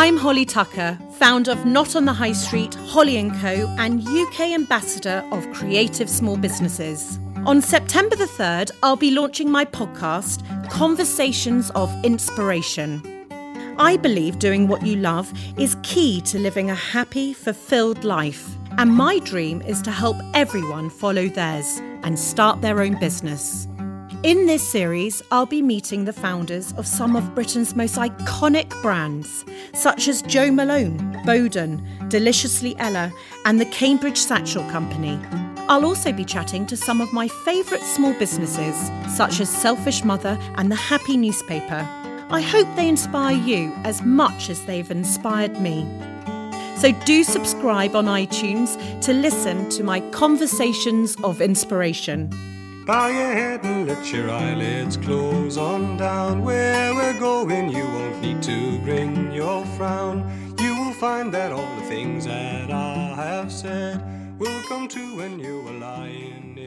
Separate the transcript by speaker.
Speaker 1: I'm Holly Tucker, founder of Not on the High Street, Holly & Co, and UK ambassador of Creative Small Businesses. On September the 3rd, I'll be launching my podcast, Conversations of Inspiration. I believe doing what you love is key to living a happy, fulfilled life. And my dream is to help everyone follow theirs and start their own business. In this series, I'll be meeting the founders of some of Britain's most iconic brands, such as Jo Malone, Boden, Deliciously Ella, and the Cambridge Satchel Company. I'll also be chatting to some of my favourite small businesses, such as Selfish Mother and the Happy Newspaper. I hope they inspire you as much as they've inspired me. So do subscribe on iTunes to listen to my conversations of inspiration.
Speaker 2: Bow your head and let your eyelids close on down. Where we're going, you won't need to bring your frown. You will find that all the things that I have said will come true when you are lying.